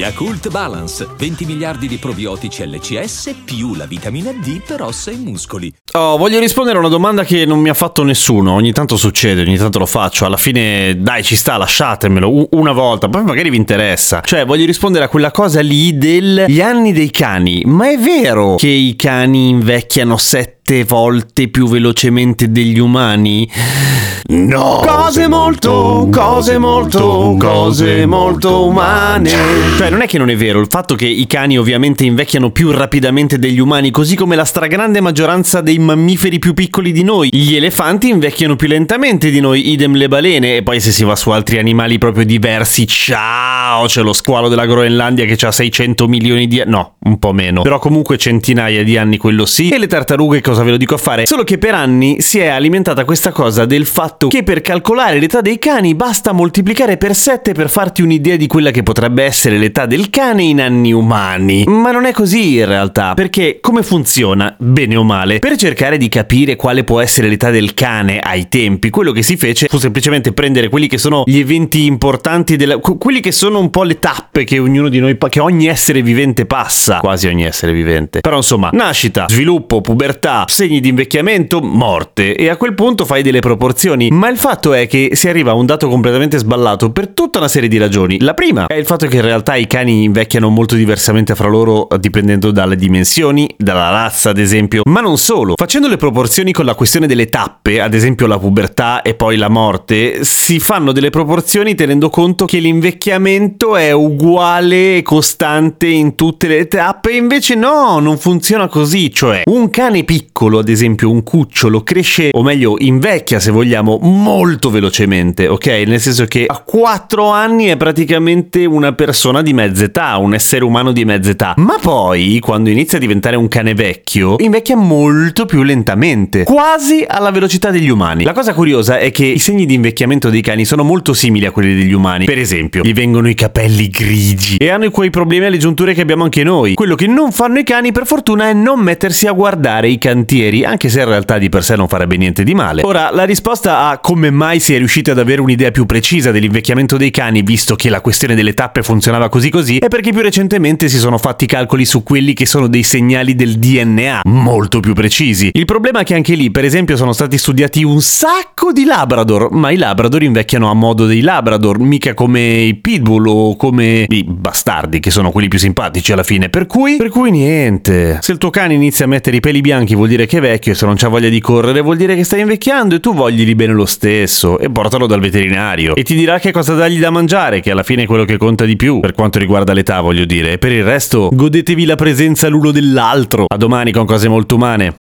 Yakult Balance, 20 miliardi di probiotici LCS più la vitamina D per ossa e muscoli. Oh, voglio rispondere a una domanda che non mi ha fatto nessuno. Ogni tanto succede, ogni tanto lo faccio. Alla fine, dai, ci sta, lasciatemelo una volta, poi magari vi interessa. Cioè, voglio rispondere a quella cosa lì degli anni dei cani. Ma è vero che i cani invecchiano sette volte più velocemente degli umani? No! Cose molto, cose molto, cose molto umane. Cioè, non è che non è vero, il fatto che i cani ovviamente invecchiano più rapidamente degli umani, così come la stragrande maggioranza dei mammiferi più piccoli di noi. Gli elefanti invecchiano più lentamente di noi, idem le balene, e poi se si va su altri animali proprio diversi, ciao, c'è lo squalo della Groenlandia che ha 600 milioni di anni, no, un po' meno, però comunque centinaia di anni quello sì, e le tartarughe cosa ve lo dico a fare? Solo che per anni si è alimentata questa cosa del fatto che per calcolare l'età dei cani basta moltiplicare per 7 per farti un'idea di quella che potrebbe essere l'età del cane in anni umani. Ma non è così in realtà, perché come funziona, bene o male, per cercare di capire quale può essere l'età del cane ai tempi, quello che si fece fu semplicemente prendere quelli che sono gli eventi importanti della quelli che sono un po' le tappe che ognuno di noi che ogni essere vivente passa, quasi ogni essere vivente. Però insomma, nascita, sviluppo, pubertà, segni di invecchiamento, morte. E a quel punto fai delle proporzioni, ma il fatto è che si arriva a un dato completamente sballato per tutta una serie di ragioni. La prima è il fatto che in realtà i cani invecchiano molto diversamente fra loro dipendendo dalle dimensioni, dalla razza ad esempio, ma non solo. Facendo le proporzioni con la questione delle tappe, ad esempio la pubertà e poi la morte, si fanno delle proporzioni tenendo conto che l'invecchiamento è uguale e costante in tutte le tappe, invece no, non funziona così, cioè un cane piccolo, ad esempio un cucciolo, cresce, o meglio invecchia se vogliamo, molto velocemente, ok? Nel senso che a 4 anni è praticamente una persona di mezza età, un essere umano di mezza età. Ma poi, quando inizia a diventare un cane vecchio, invecchia molto più lentamente, quasi alla velocità degli umani. La cosa curiosa è che i segni di invecchiamento dei cani sono molto simili a quelli degli umani. Per esempio, gli vengono i capelli grigi e hanno quei problemi alle giunture che abbiamo anche noi. Quello che non fanno i cani, per fortuna, è non mettersi a guardare i cantieri, anche se in realtà di per sé non farebbe niente di male. Ora, la risposta a come mai si è riusciti ad avere un'idea più precisa dell'invecchiamento dei cani, visto che la questione delle tappe funzionava così così, è perché più recentemente si sono fatti calcoli su quelli che sono dei segnali del DNA, molto più precisi. Il problema è che anche lì, per esempio, sono stati studiati un sacco di Labrador, ma i Labrador invecchiano a modo dei Labrador, mica come i Pitbull o come i bastardi, che sono quelli più simpatici alla fine. Per cui, per cui niente. Se il tuo cane inizia a mettere i peli bianchi vuol dire che è vecchio e se non c'ha voglia di correre vuol dire che sta invecchiando e tu voglili bene lo stesso e portalo dal veterinario e ti dirà che cosa dargli da mangiare, che alla fine è quello che conta di più per quanto riguarda l'età, voglio dire. E per il resto, godetevi la presenza l'uno dell'altro. A domani con cose molto umane.